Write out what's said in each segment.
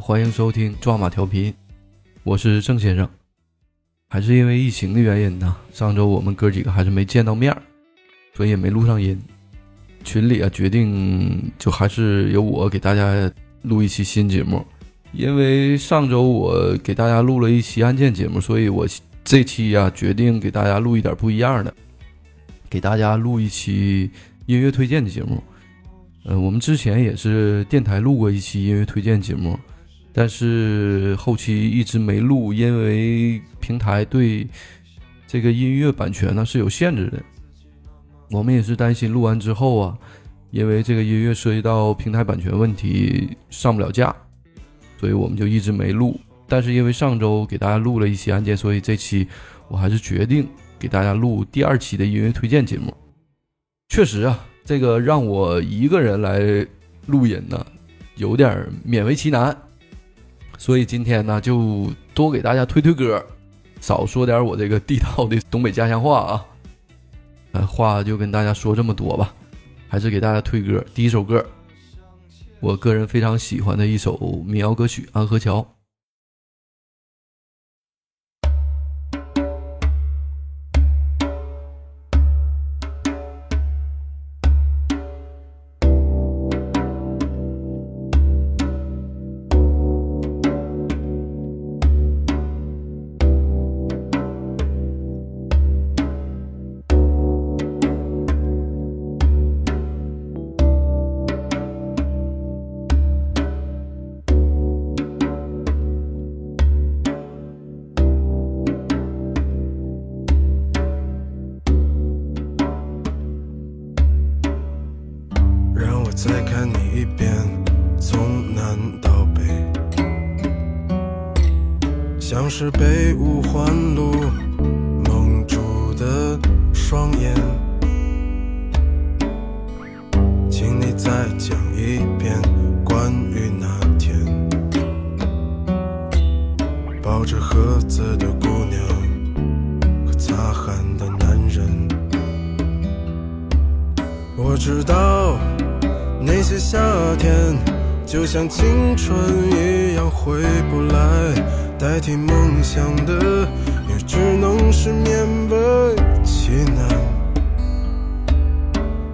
欢迎收听抓马调频，我是郑先生。还是因为疫情的原因呢，上周我们哥几个还是没见到面儿，所以也没录上音。群里啊决定就还是由我给大家录一期新节目，因为上周我给大家录了一期案件节目，所以我这期呀决定给大家录一点不一样的，给大家录一期音乐推荐的节目。呃，我们之前也是电台录过一期音乐推荐节目，但是后期一直没录，因为平台对这个音乐版权呢是有限制的。我们也是担心录完之后啊，因为这个音乐涉及到平台版权问题上不了架，所以我们就一直没录。但是因为上周给大家录了一期案件，所以这期我还是决定给大家录第二期的音乐推荐节目。确实啊，这个让我一个人来录音呢，有点勉为其难。所以今天呢，就多给大家推推歌，少说点我这个地道的东北家乡话啊。呃，话就跟大家说这么多吧，还是给大家推歌。第一首歌，我个人非常喜欢的一首民谣歌曲《安河桥》。再讲一遍关于那天抱着盒子的姑娘和擦汗的男人。我知道那些夏天就像青春一样回不来，代替梦想的也只能是勉为其难。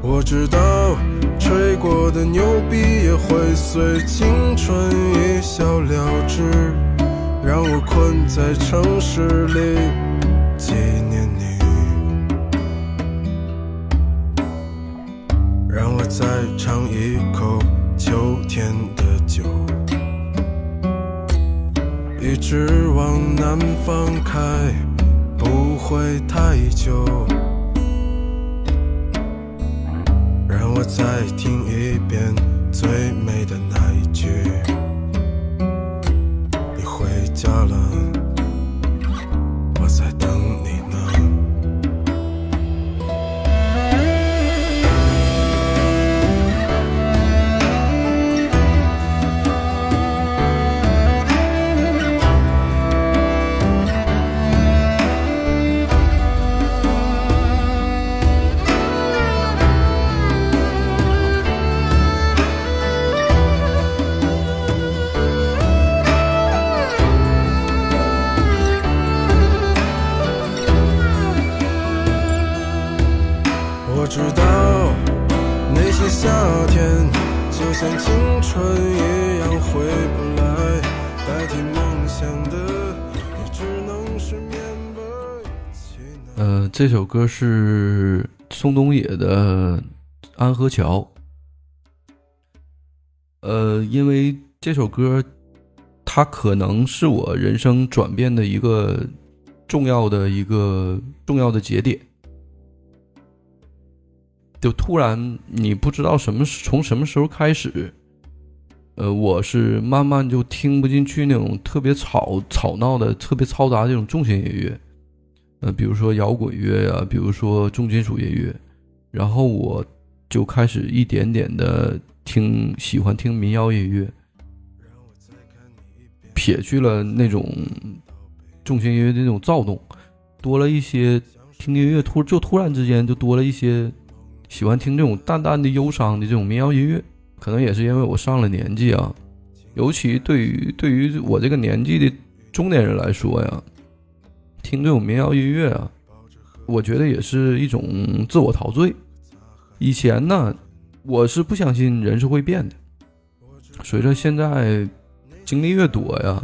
我知道吹过的牛逼也会随青春一笑了之，让我困在城市里纪念你。让我再尝一口秋天的酒，一直往南方开，不会太久。再听一遍最美的那一句：你回家了，春一样回不来，代替梦想的也只能是勉为其难。呃，这首歌是宋冬野的《安河桥》。呃，因为这首歌，它可能是我人生转变的一个重要的一个重要的节点。就突然你不知道什么从什么时候开始，呃，我是慢慢就听不进去那种特别吵吵闹的、特别嘈杂这种重型音乐，呃，比如说摇滚乐呀、比如说重金属音乐，然后我就开始一点点的听，喜欢听民谣音乐。撇去了那种重型音乐的那种躁动，多了一些听音乐突就突然之间就多了一些喜欢听这种淡淡的忧伤的这种民谣音乐。可能也是因为我上了年纪啊，尤其对于对于我这个年纪的中年人来说呀，听这种民谣音乐啊，我觉得也是一种自我陶醉。以前呢，我是不相信人是会变的。随着现在经历越多呀，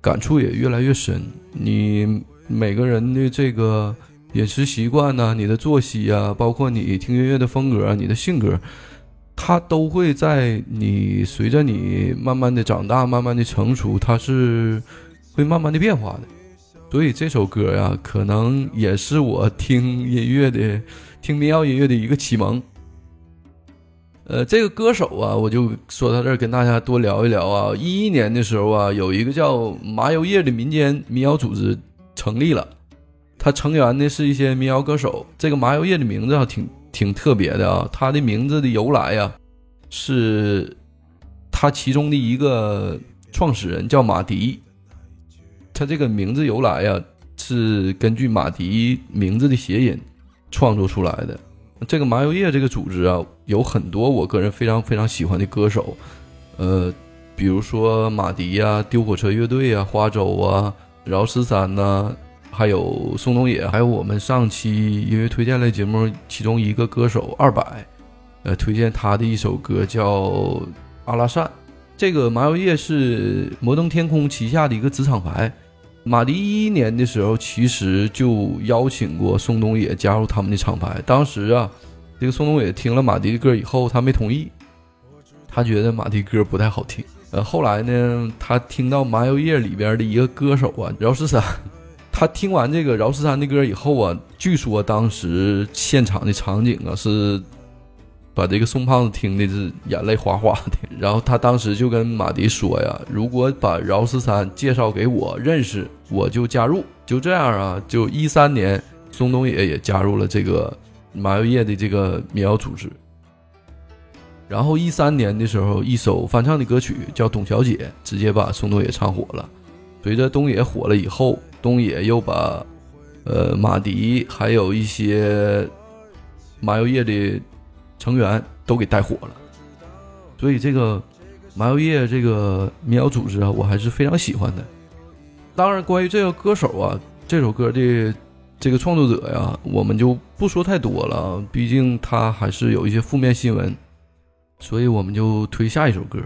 感触也越来越深。你每个人的这个饮食习惯呐，你的作息呀，包括你听音乐的风格、你的性格。它都会在你随着你慢慢的长大，慢慢的成熟，它是会慢慢的变化的。所以这首歌呀，可能也是我听音乐的、听民谣音乐的一个启蒙。呃，这个歌手啊，我就说到这儿，跟大家多聊一聊啊。一一年的时候啊，有一个叫麻油叶的民间民谣组织成立了，它成员呢是一些民谣歌手。这个麻油叶的名字啊，挺。挺特别的啊，他的名字的由来呀，是他其中的一个创始人叫马迪，他这个名字由来呀，是根据马迪名字的谐音创作出来的。这个麻油叶这个组织啊，有很多我个人非常非常喜欢的歌手，呃，比如说马迪呀、丢火车乐队啊、花粥啊、饶十三呐。还有宋冬野，还有我们上期因为推荐类节目其中一个歌手二百，呃，推荐他的一首歌叫《阿拉善》。这个麻油叶是摩登天空旗下的一个子厂牌。马迪一一年的时候，其实就邀请过宋冬野加入他们的厂牌。当时啊，这个宋冬野听了马迪的歌以后，他没同意，他觉得马迪歌不太好听。呃，后来呢，他听到麻油叶里边的一个歌手啊，饶十三。他听完这个饶十三的歌以后啊，据说当时现场的场景啊是把这个宋胖子听的是眼泪哗哗的。然后他当时就跟马迪说呀：“如果把饶十三介绍给我认识，我就加入。”就这样啊，就一三年，宋冬野也加入了这个麻油叶的这个民谣组织。然后一三年的时候，一首翻唱的歌曲叫《董小姐》，直接把宋冬野唱火了。随着东野火了以后。东野又把，呃，马迪还有一些麻油叶的成员都给带火了，所以这个麻油叶这个民谣组织啊，我还是非常喜欢的。当然，关于这个歌手啊，这首歌的这个创作者呀，我们就不说太多了，毕竟他还是有一些负面新闻，所以我们就推下一首歌。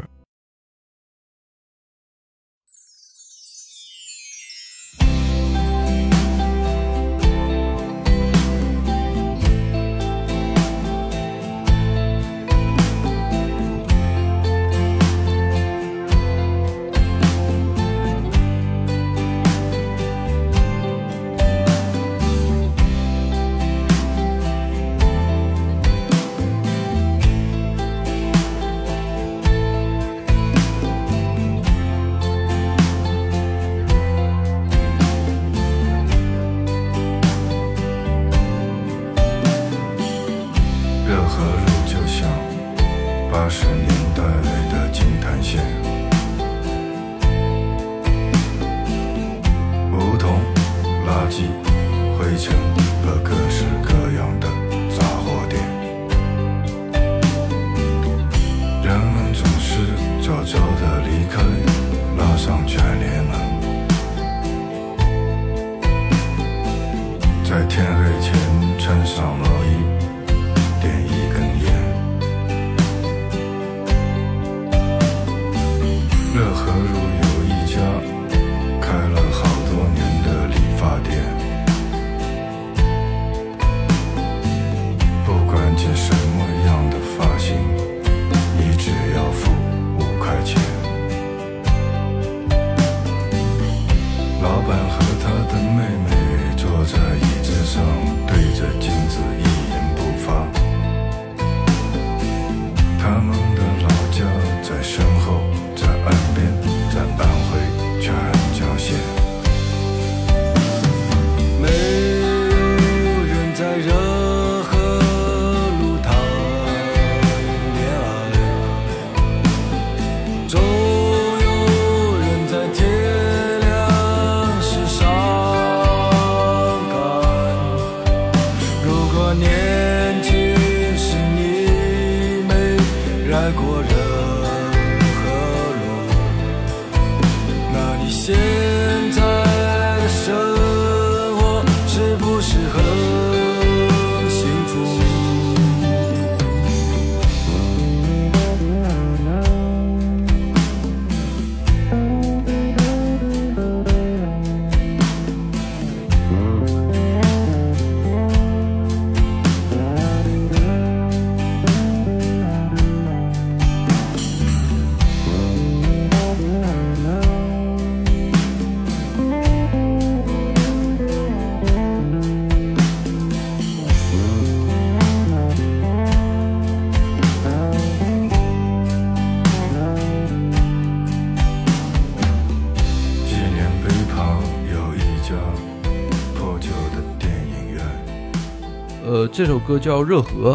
这首歌叫《热河》，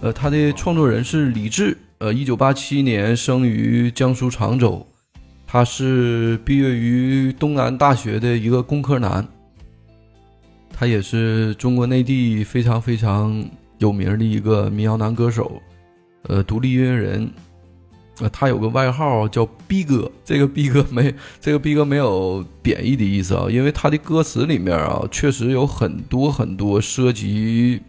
呃，他的创作人是李志，呃，一九八七年生于江苏常州，他是毕业于东南大学的一个工科男，他也是中国内地非常非常有名的一个民谣男歌手，呃，独立音乐人。他有个外号叫逼哥，这个逼哥没这个逼哥没有贬义的意思啊，因为他的歌词里面啊，确实有很多很多涉及，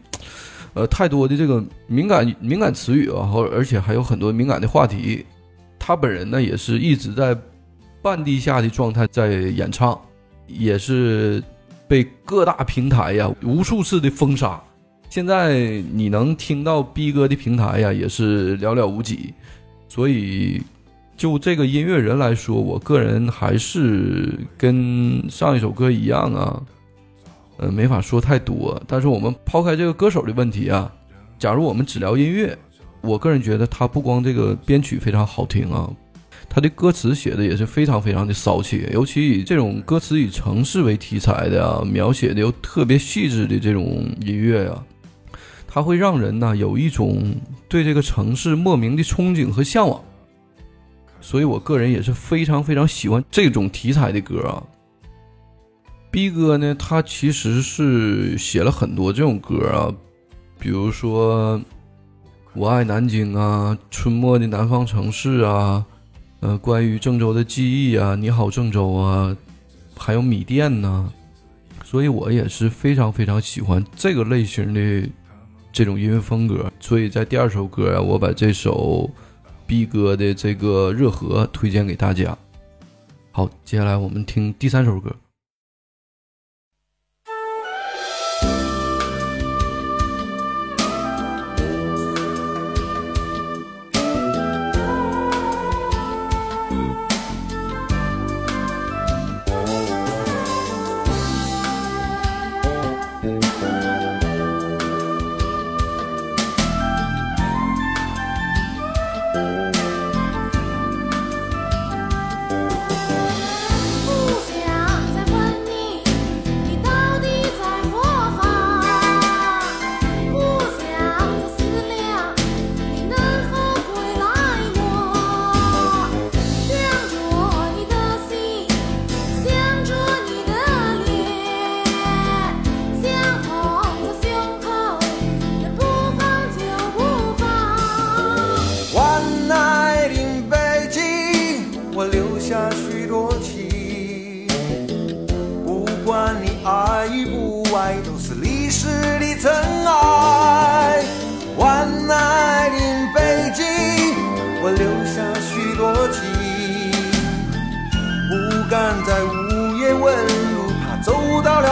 呃，太多的这个敏感敏感词语啊，和而且还有很多敏感的话题。他本人呢，也是一直在半地下的状态在演唱，也是被各大平台呀无数次的封杀。现在你能听到逼哥的平台呀，也是寥寥无几。所以，就这个音乐人来说，我个人还是跟上一首歌一样啊，呃，没法说太多。但是我们抛开这个歌手的问题啊，假如我们只聊音乐，我个人觉得他不光这个编曲非常好听啊，他的歌词写的也是非常非常的骚气，尤其以这种歌词以城市为题材的啊，描写的又特别细致的这种音乐啊。它会让人呢有一种对这个城市莫名的憧憬和向往，所以我个人也是非常非常喜欢这种题材的歌啊。B 哥呢，他其实是写了很多这种歌啊，比如说《我爱南京》啊，《春末的南方城市》啊，呃，关于郑州的记忆啊，《你好郑州》啊，还有米店呢，所以我也是非常非常喜欢这个类型的。这种音乐风格，所以在第二首歌啊，我把这首 B 哥的这个《热河》推荐给大家。好，接下来我们听第三首歌。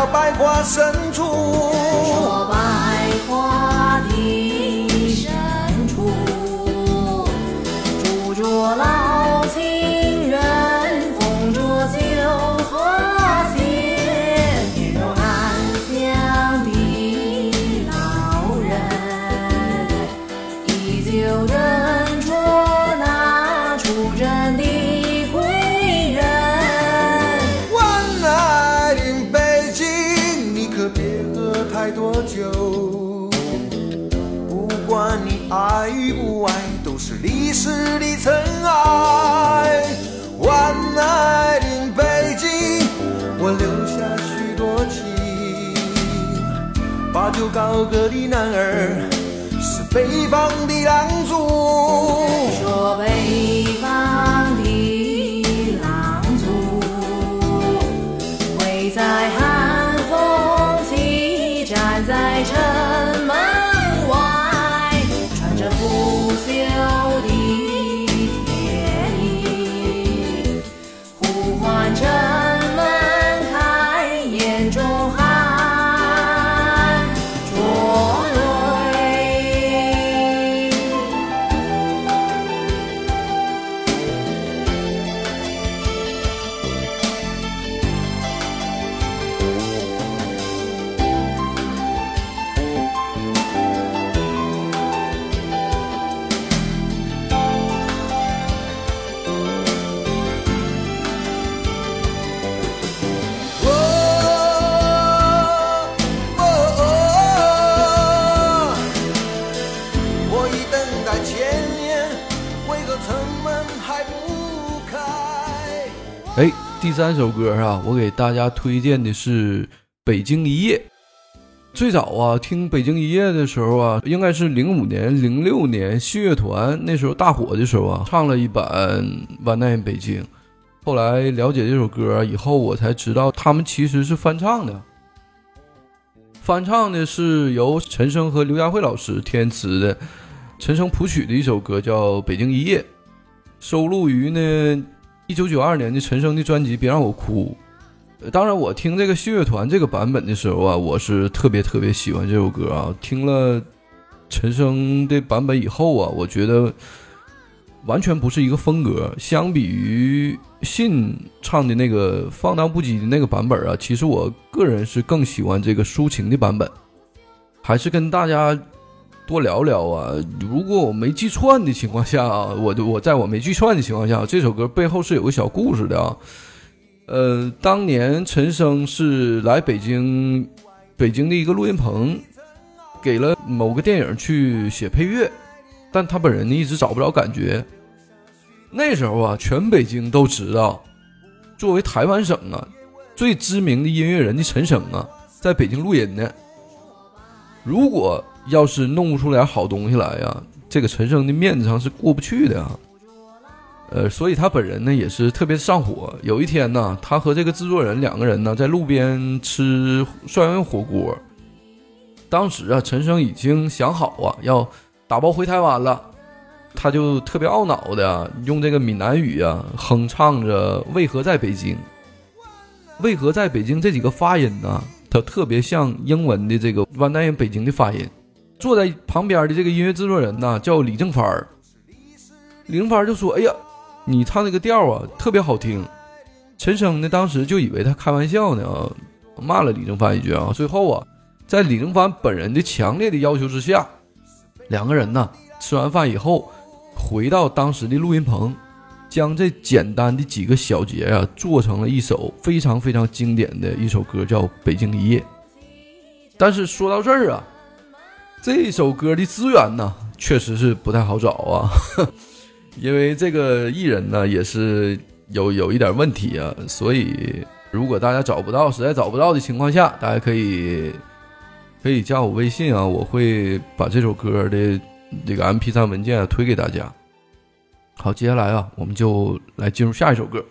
到百花深处高歌的男儿是北方的狼族，第三首歌啊，我给大家推荐的是《北京一夜》。最早啊，听《北京一夜》的时候啊，应该是零五年、零六年，信乐团那时候大火的时候啊，唱了一版《One Night 北京》。后来了解这首歌以后，我才知道他们其实是翻唱的。翻唱的是由陈升和刘佳慧老师填词的，陈升谱曲的一首歌叫《北京一夜》，收录于呢一九九二年的陈升的专辑《别让我哭》。当然，我听这个信乐团这个版本的时候啊，我是特别特别喜欢这首歌啊。听了陈升的版本以后啊，我觉得完全不是一个风格。相比于信唱的那个放荡不羁的那个版本啊，其实我个人是更喜欢这个抒情的版本。还是跟大家多聊聊啊。如果我没记串的情况下啊，我我在我没记串的情况下，这首歌背后是有个小故事的啊。呃，当年陈升是来北京，北京的一个录音棚，给了某个电影去写配乐，但他本人呢一直找不着感觉。那时候啊，全北京都知道，作为台湾省啊最知名的音乐人的陈升啊，在北京录音呢。如果要是弄不出点好东西来呀，这个陈升的面子上是过不去的啊。呃，所以他本人呢也是特别上火。有一天呢，他和这个制作人两个人呢在路边吃涮羊肉火锅。当时啊，陈升已经想好啊要打包回台湾了，他就特别懊恼的用这个闽南语啊哼唱着“为何在北京”。为何在北京这几个发音呢？它特别像英文的这个“湾南人北京”的发音。坐在旁边的这个音乐制作人呢叫李正帆儿，李正帆儿就说：“哎呀。”你唱那个调啊，特别好听。陈升呢，当时就以为他开玩笑呢，骂了李正帆一句啊。最后啊，在李正帆本人的强烈的要求之下，两个人呢吃完饭以后，回到当时的录音棚，将这简单的几个小节啊，做成了一首非常非常经典的一首歌，叫《北京一夜》。但是说到这儿啊，这首歌的资源呢，确实是不太好找啊。因为这个艺人呢也是有有一点问题啊，所以如果大家找不到，实在找不到的情况下，大家可以可以加我微信啊，我会把这首歌的这个 MP3 文件推给大家。好，接下来啊，我们就来进入下一首歌。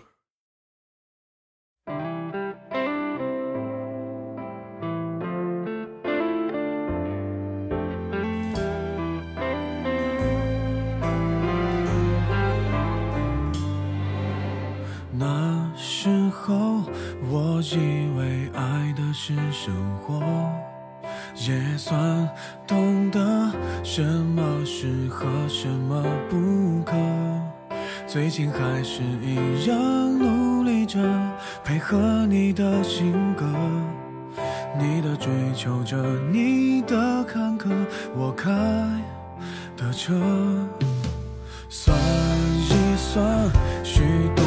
心还是一样努力着，配合你的性格，你的追求者，你的坎坷，我开的车。算一算，虚度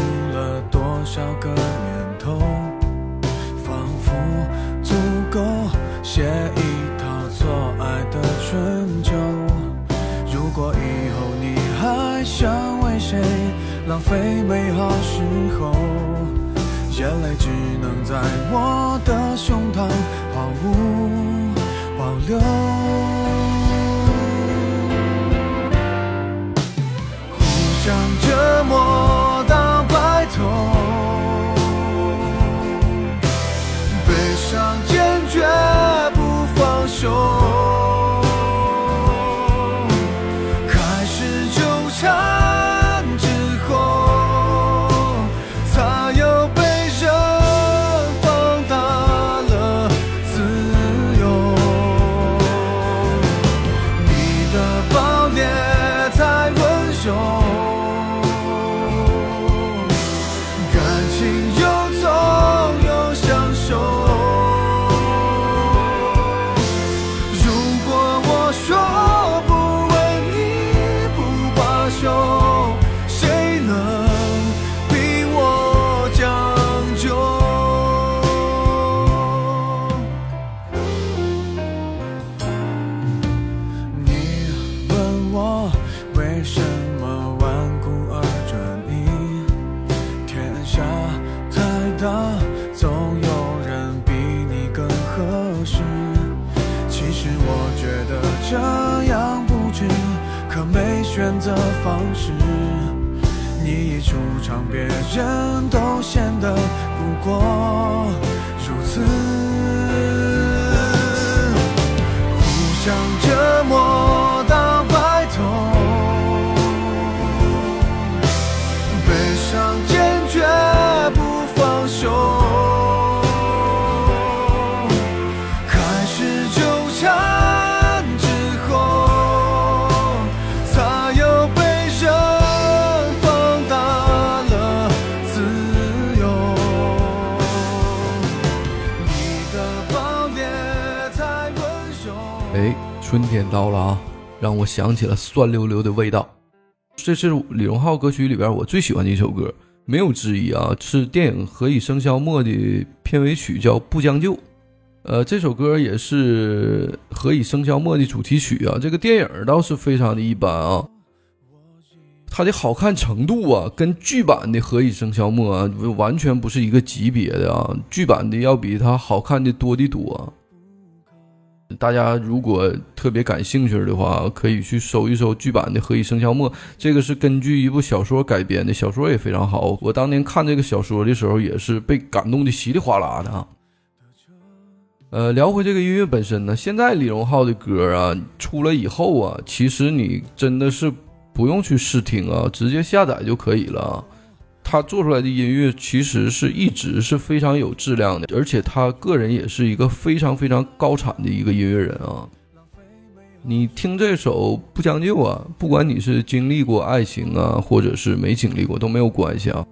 非美好时候，眼泪只能在我的胸膛毫无保留。悲伤坚决不放手。开始纠缠之后，才有被人放大了自由。你的暴烈太温柔。哎，春天到了啊，让我想起了酸溜溜的味道。这是李荣浩歌曲里边我最喜欢的一首歌，没有之一啊，是电影《何以笙箫默》的片尾曲，叫《不将就》。呃，这首歌也是《何以笙箫默》的主题曲啊。这个电影倒是非常的一般啊，它的好看程度啊，跟剧版的《何以笙箫默》啊，完全不是一个级别的啊。剧版的要比它好看的多得多。大家如果特别感兴趣的话，可以去搜一搜剧版的《何以笙箫默》，这个是根据一部小说改编的，小说也非常好。我当年看这个小说的时候，也是被感动的稀里哗啦的啊。呃，聊回这个音乐本身呢，现在李荣浩的歌啊出了以后啊，其实你真的是不用去试听啊，直接下载就可以了。他做出来的音乐其实是一直是非常有质量的，而且他个人也是一个非常非常高产的一个音乐人啊。你听这首《不将就》啊，不管你是经历过爱情啊，或者是没经历过都没有关系啊，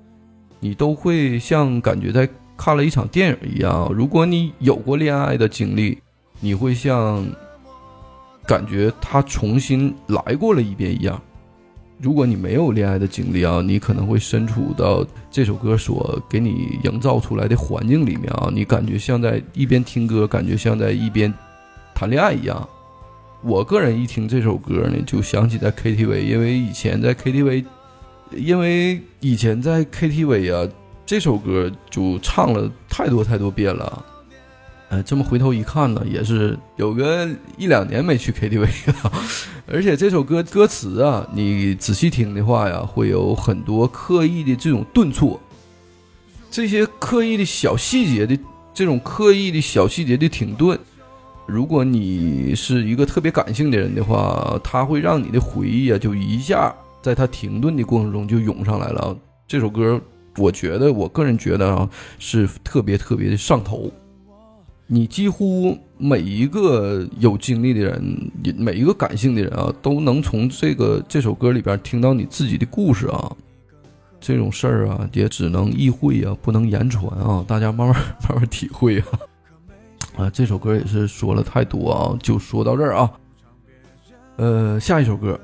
你都会像感觉在看了一场电影一样。如果你有过恋爱的经历，你会像感觉他重新来过了一遍一样。如果你没有恋爱的经历啊，你可能会身处到这首歌所给你营造出来的环境里面啊，你感觉像在一边听歌，感觉像在一边谈恋爱一样。我个人一听这首歌呢，就想起在 KTV，因为以前在 KTV，因为以前在 KTV 啊，这首歌就唱了太多太多遍了。呃，这么回头一看呢，也是有个一两年没去 KTV 了。而且这首歌歌词啊，你仔细听的话呀，会有很多刻意的这种顿挫，这些刻意的小细节的这种刻意的小细节的停顿。如果你是一个特别感性的人的话，它会让你的回忆啊，就一下在它停顿的过程中就涌上来了。这首歌，我觉得我个人觉得啊，是特别特别的上头。你几乎每一个有经历的人，每一个感性的人啊，都能从这个这首歌里边听到你自己的故事啊。这种事儿啊，也只能意会啊，不能言传啊。大家慢慢慢慢体会啊。啊，这首歌也是说了太多啊，就说到这儿啊。呃，下一首歌，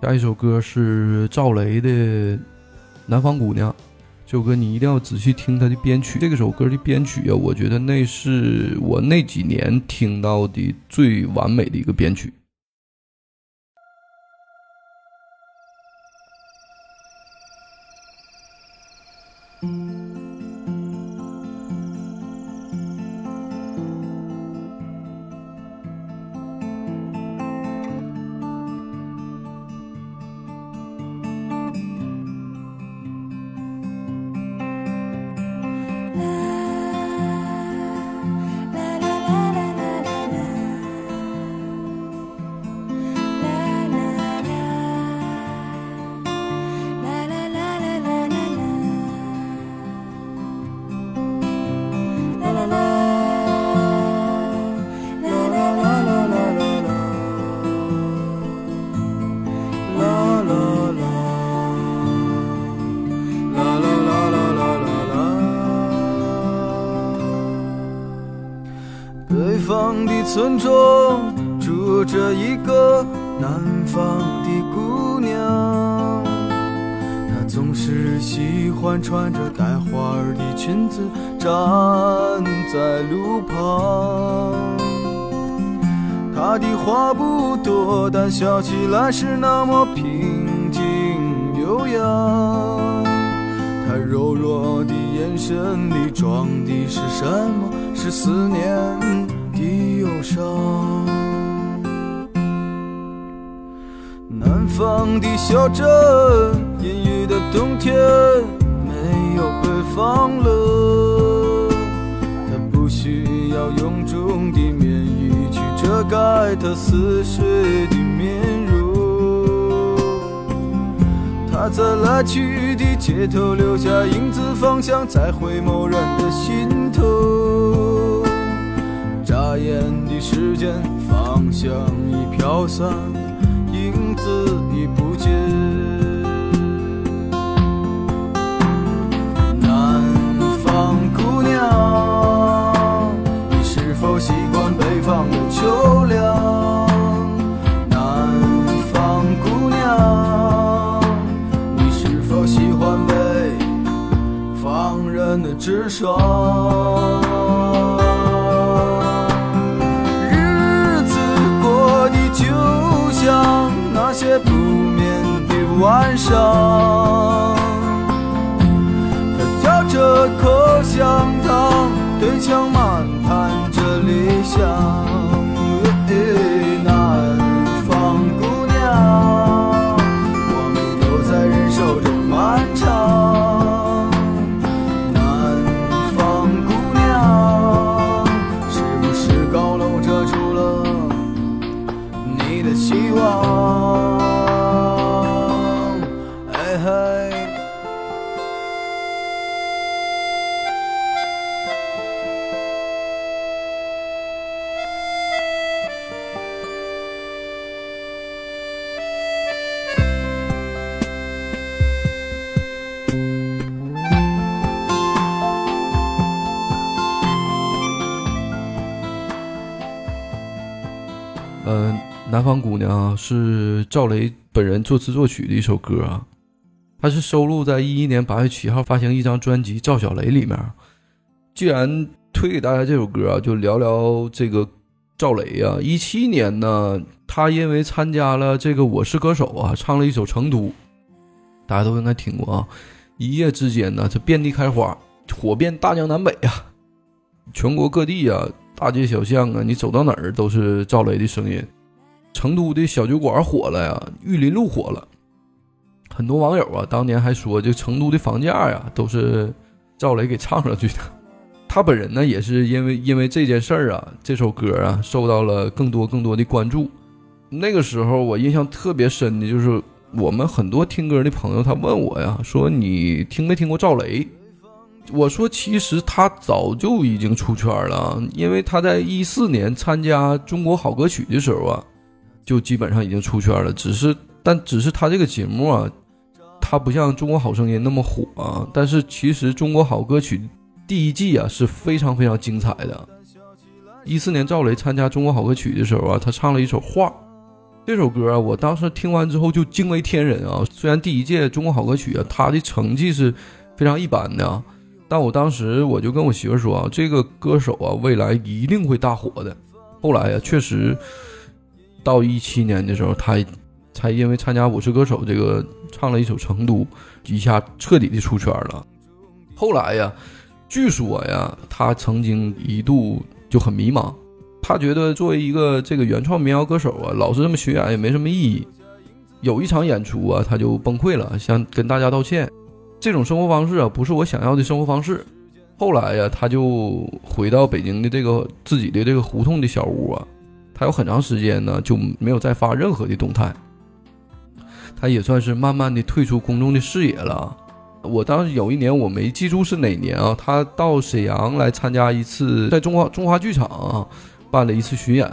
下一首歌是赵雷的《南方姑娘》。这首歌你一定要仔细听它的编曲。这个首歌的编曲啊，我觉得那是我那几年听到的最完美的一个编曲。起来是那么平静悠扬。她柔弱的眼神里装的是什么？是思念的忧伤。南方的小镇，阴雨的冬天，没有北方冷。他不需要臃肿的棉衣去遮盖他似水的面容。它在来去的街头留下影子，方向在回眸人的心头。眨眼的时间，方向已飘散，影子已不见。南方姑娘，你是否习惯北方的秋凉？人的直爽？日子过得就像那些不眠的晚上。他嚼着口香糖，对墙漫谈着理想。是赵雷本人作词作曲的一首歌啊，它是收录在一一年八月七号发行一张专辑《赵小雷》里面。既然推给大家这首歌啊，就聊聊这个赵雷啊。一七年呢，他因为参加了这个《我是歌手》啊，唱了一首《成都》，大家都应该听过啊。一夜之间呢，这遍地开花，火遍大江南北啊，全国各地啊，大街小巷啊，你走到哪儿都是赵雷的声音。成都的小酒馆火了呀，玉林路火了，很多网友啊，当年还说这成都的房价呀，都是赵雷给唱上去的。他本人呢，也是因为因为这件事儿啊，这首歌啊，受到了更多更多的关注。那个时候我印象特别深的就是，我们很多听歌的朋友，他问我呀，说你听没听过赵雷？我说其实他早就已经出圈了，因为他在一四年参加《中国好歌曲》的时候啊，就基本上已经出圈了。只是但只是他这个节目啊，他不像《中国好声音》那么火啊。但是其实《中国好歌曲》第一季啊是非常非常精彩的。一四年赵雷参加《中国好歌曲》的时候啊，他唱了一首《画》。这首歌啊，我当时听完之后就惊为天人啊！虽然第一届中国好歌曲啊，他的成绩是非常一般的啊，但我当时我就跟我媳妇说啊，这个歌手啊，未来一定会大火的。后来啊、确实到一七年的时候，他才因为参加《我是歌手》这个唱了一首《成都》，一下彻底的出圈了。后来呀，据说呀，他曾经一度就很迷茫，他觉得作为一个这个原创民谣歌手啊，老是这么巡演也没什么意义。有一场演出啊，他就崩溃了，想跟大家道歉。这种生活方式啊，不是我想要的生活方式。后来呀，他就回到北京的这个自己的这个胡同的小屋啊，他有很长时间呢就没有再发任何的动态。他也算是慢慢的退出公众的视野了。我当时有一年我没记住是哪年啊，他到沈阳来参加一次，在中华中华剧场、啊、办了一次巡演，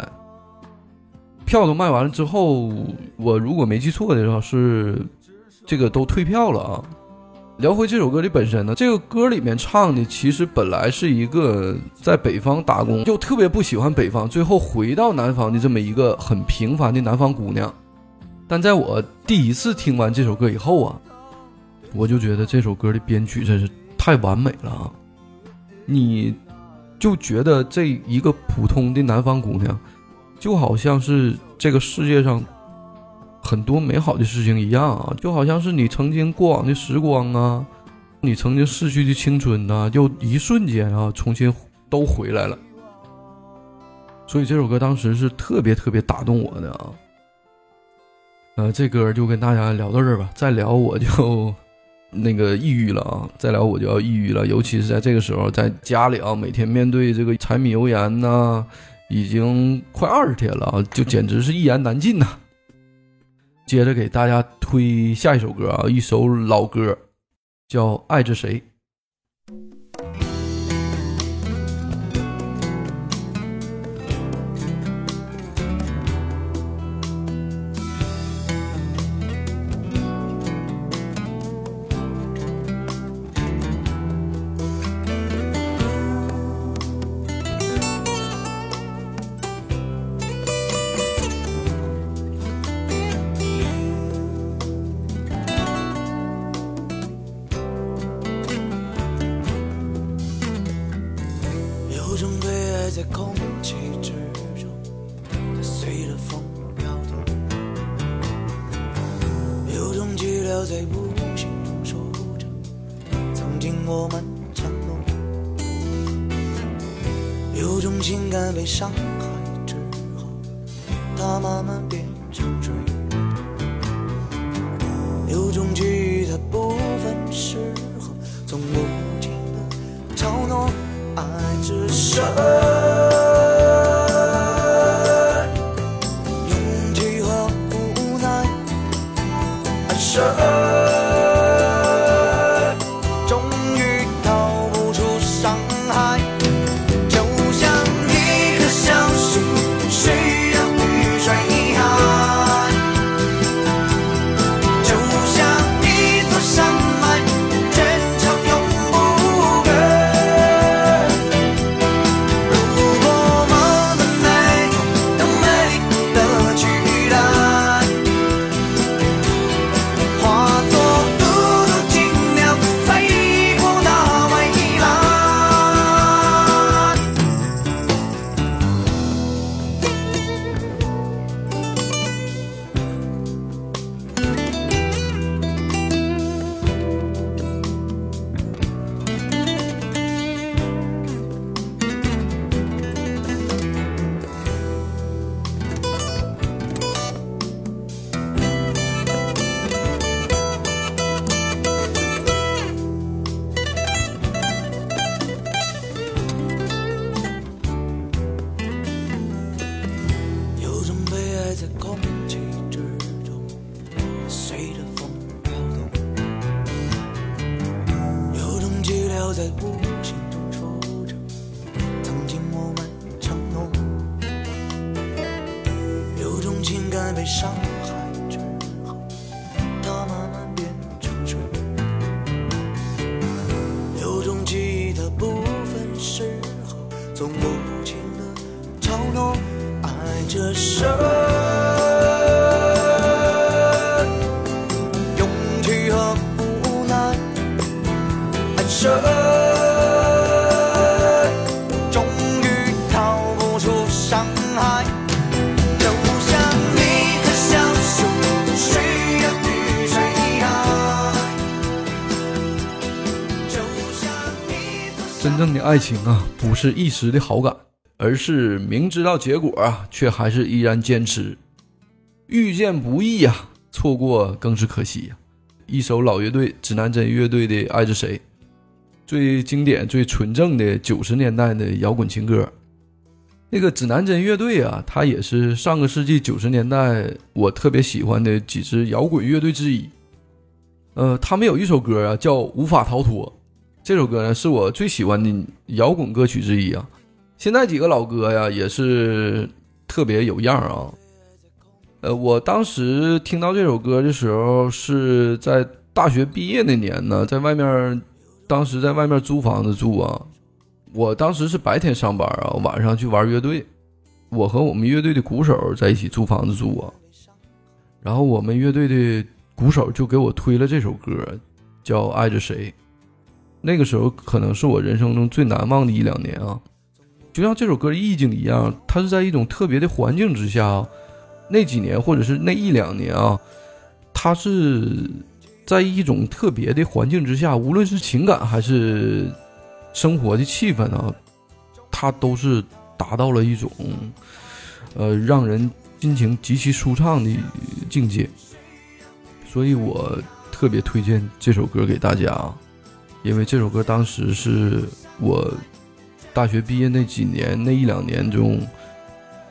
票都卖完了之后，我如果没记错的话是这个都退票了啊。聊回这首歌的本身呢，这个歌里面唱的其实本来是一个在北方打工，就特别不喜欢北方，最后回到南方的这么一个很平凡的南方姑娘。但在我第一次听完这首歌以后啊，我就觉得这首歌的编曲真是太完美了啊！你就觉得这一个普通的南方姑娘，就好像是这个世界上很多美好的事情一样啊，就好像是你曾经过往的时光啊，你曾经逝去的青春呐、就一瞬间啊，重新都回来了。所以这首歌当时是特别特别打动我的啊。呃，这歌就跟大家聊到这儿吧，再聊我就那个抑郁了啊，再聊我就要抑郁了，尤其是在这个时候，在家里啊，每天面对这个柴米油盐呐、已经快二十天了啊，就简直是一言难尽呐。接着给大家推下一首歌啊，一首老歌，叫《爱着谁》。悲伤爱情啊，不是一时的好感，而是明知道结果啊，却还是依然坚持。遇见不易呀、错过更是可惜呀、一首老乐队指南针乐队的《爱着谁》，最经典、最纯正的九十年代的摇滚情歌。那个指南针乐队啊，它也是上个世纪九十年代我特别喜欢的几支摇滚乐队之一。呃，他们有一首歌啊，叫《无法逃脱》。这首歌呢，是我最喜欢的摇滚歌曲之一啊。现在几个老歌呀，也是特别有样啊。呃，我当时听到这首歌的时候，是在大学毕业那年呢，在外面，当时在外面租房子住啊。我当时是白天上班啊，晚上去玩乐队。我和我们乐队的鼓手在一起租房子住啊。然后我们乐队的鼓手就给我推了这首歌，叫《爱着谁》。那个时候可能是我人生中最难忘的一两年啊，就像这首歌的意境一样，它是在一种特别的环境之下，那几年或者是那一两年啊，它是在一种特别的环境之下，无论是情感还是生活的气氛啊，它都是达到了一种呃让人心情极其舒畅的境界，所以我特别推荐这首歌给大家啊，因为这首歌当时是我大学毕业那几年那一两年中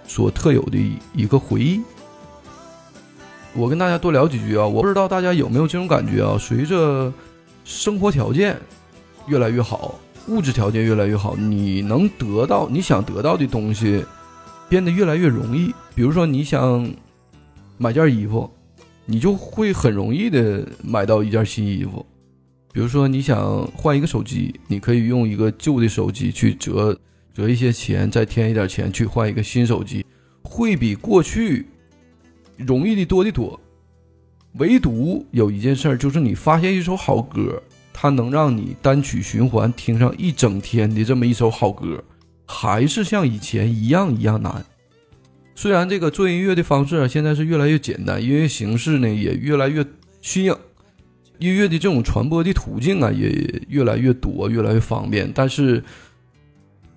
所特有的一个回忆。我跟大家多聊几句啊，我不知道大家有没有这种感觉啊？随着生活条件越来越好，物质条件越来越好，你能得到你想得到的东西变得越来越容易。比如说，你想买件衣服，你就会很容易的买到一件新衣服。比如说，你想换一个手机，你可以用一个旧的手机去折折一些钱，再添一点钱去换一个新手机，会比过去。容易的多的多，唯独有一件事儿，就是你发现一首好歌，它能让你单曲循环听上一整天的这么一首好歌，还是像以前一样一样难。虽然这个做音乐的方式啊，现在是越来越简单，音乐形式呢也越来越新颖，音乐的这种传播的途径啊也越来越多，越来越方便。但是，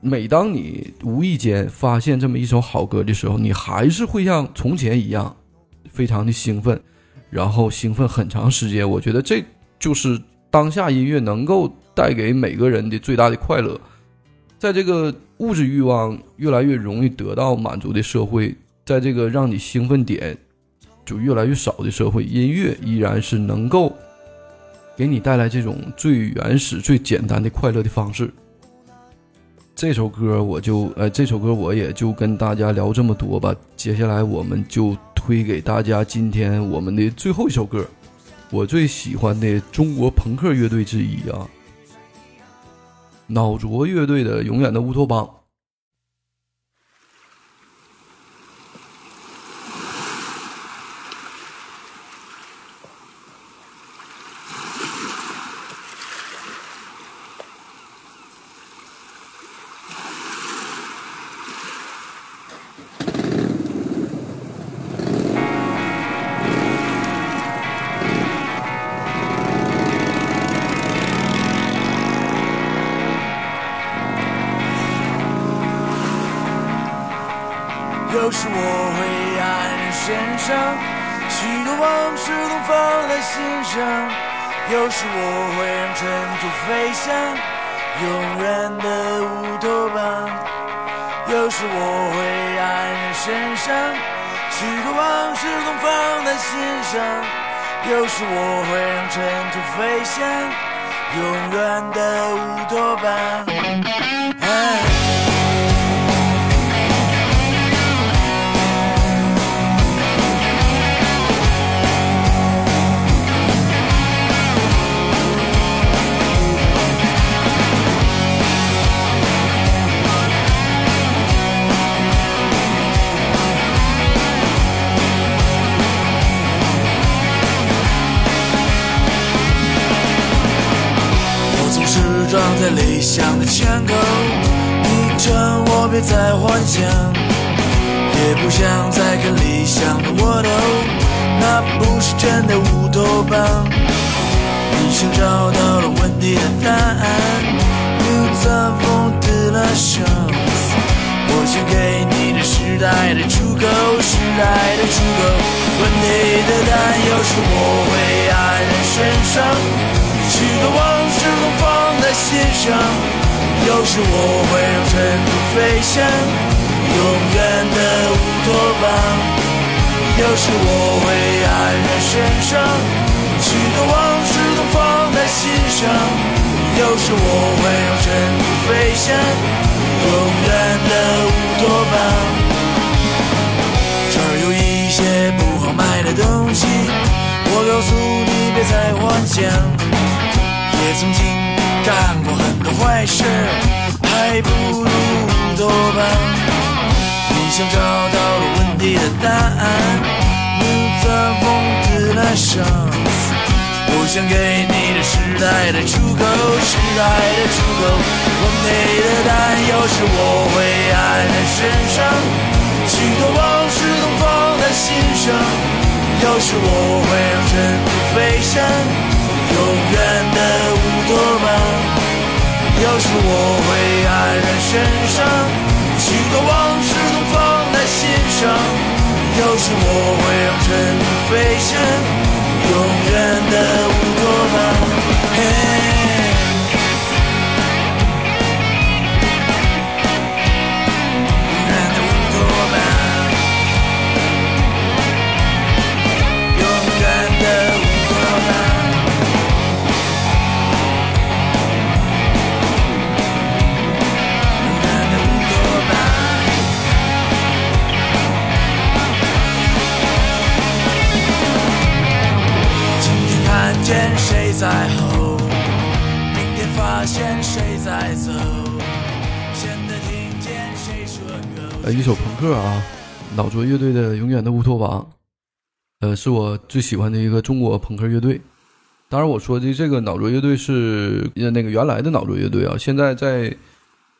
每当你无意间发现这么一首好歌的时候，你还是会像从前一样。非常的兴奋，然后兴奋很长时间。我觉得这就是当下音乐能够带给每个人的最大的快乐。在这个物质欲望越来越容易得到满足的社会，在这个让你兴奋点就越来越少的社会，音乐依然是能够给你带来这种最原始、最简单的快乐的方式。这首歌我就呃，这首歌我也就跟大家聊这么多吧。接下来我们就。推给大家今天我们的最后一首歌，我最喜欢的中国朋克乐队之一啊，脑浊乐队的《永远的乌托邦》。理想的枪口，你劝我别再幻想，也不想再看理想的沃土，那不是真的乌托邦。你想找到了问题的答案，New Solutions。我想给你的时代的出口，时代的出口。问题的答案，有时我会黯然神伤。许多往事都放在心上，有时我会让尘土飞翔，永远的乌托邦。有时我会黯然神伤，许多往事都放在心上，有时我会让尘土飞翔，永远的乌托邦。这儿有一些不好卖的东西，我告诉你别再幻想。也曾经干过很多坏事，还不如乌托邦。你想找到了问题的答案，Nous avons de la chance。我想给你的时代的出口，时代的出口。完美的答案，有时我会黯然神伤，许多往事都放在心上，有时我会让尘土飞翔。永远的乌托邦，有时我会黯然神伤，许多往事都放在心上，有时我会让尘土飞翔。永远的乌。在吼，明天发现谁在走，现在听见谁说。呃，一首朋克啊，脑浊乐队的《永远的乌托邦》，呃，是我最喜欢的一个中国朋克乐队。当然，我说的这个脑浊乐队是那个原来的脑浊乐队啊，现在在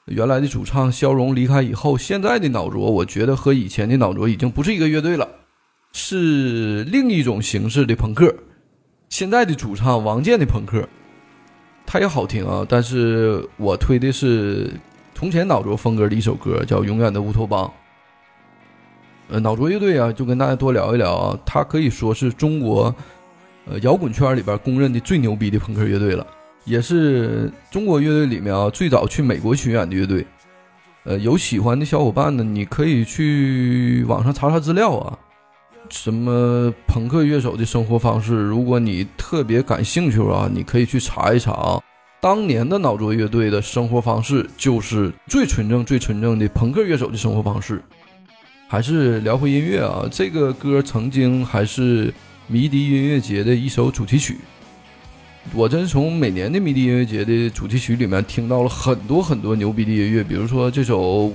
原来的主唱肖荣离开以后，现在的脑浊，我觉得和以前的脑浊已经不是一个乐队了，是另一种形式的朋克。现在的主唱王健的朋克，他也好听啊，但是我推的是从前脑浊风格的一首歌，叫《永远的乌托邦》。呃，脑浊乐队啊，就跟大家多聊一聊啊，他可以说是中国呃摇滚圈里边公认的最牛逼的朋克乐队了，也是中国乐队里面啊最早去美国巡演的乐队。呃，有喜欢的小伙伴呢，你可以去网上查查资料啊，什么朋克乐手的生活方式，如果你特别感兴趣啊，你可以去查一查啊。当年的脑浊乐队的生活方式就是最纯正、最纯正的朋克乐手的生活方式。还是聊回音乐啊，这个歌曾经还是迷笛音乐节的一首主题曲。我真从每年的迷笛音乐节的主题曲里面听到了很多很多牛逼的音乐，比如说这首《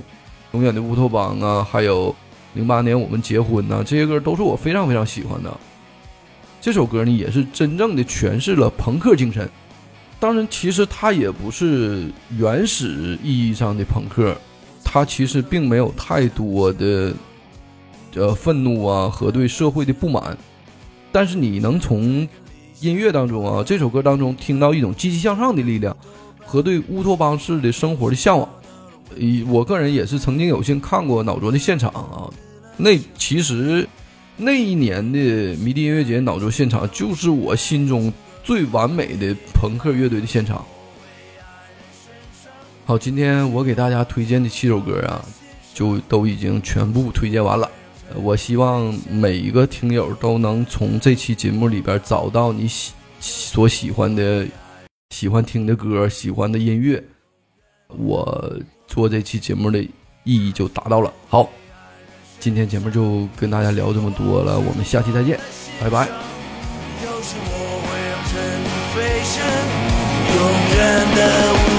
永远的乌托邦》啊，还有零八年我们结婚呐、这些歌都是我非常非常喜欢的。这首歌呢，也是真正的诠释了朋克精神。当然，其实它也不是原始意义上的朋克，它其实并没有太多的呃愤怒啊和对社会的不满，但是你能从音乐当中啊这首歌当中听到一种积极向上的力量和对乌托邦式的生活的向往。以我个人也是曾经有幸看过脑浊的现场啊，那其实那一年的迷笛音乐节脑浊现场就是我心中最完美的朋克乐队的现场。好，今天我给大家推荐的七首歌啊，就都已经全部推荐完了。我希望每一个听友都能从这期节目里边找到你喜所喜欢的、喜欢听的歌、喜欢的音乐。我做这期节目的意义就达到了。好，今天节目就跟大家聊这么多了，我们下期再见，拜拜。永远的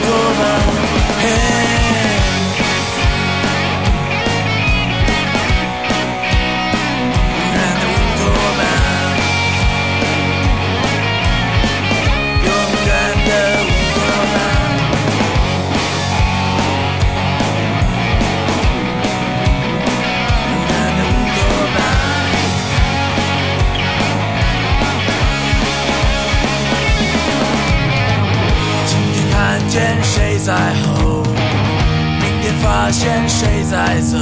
在吼？明天发现谁在走？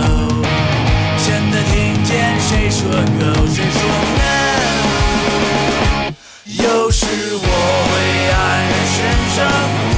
现在听见谁说 go？谁说 no？又是我会黯然神伤。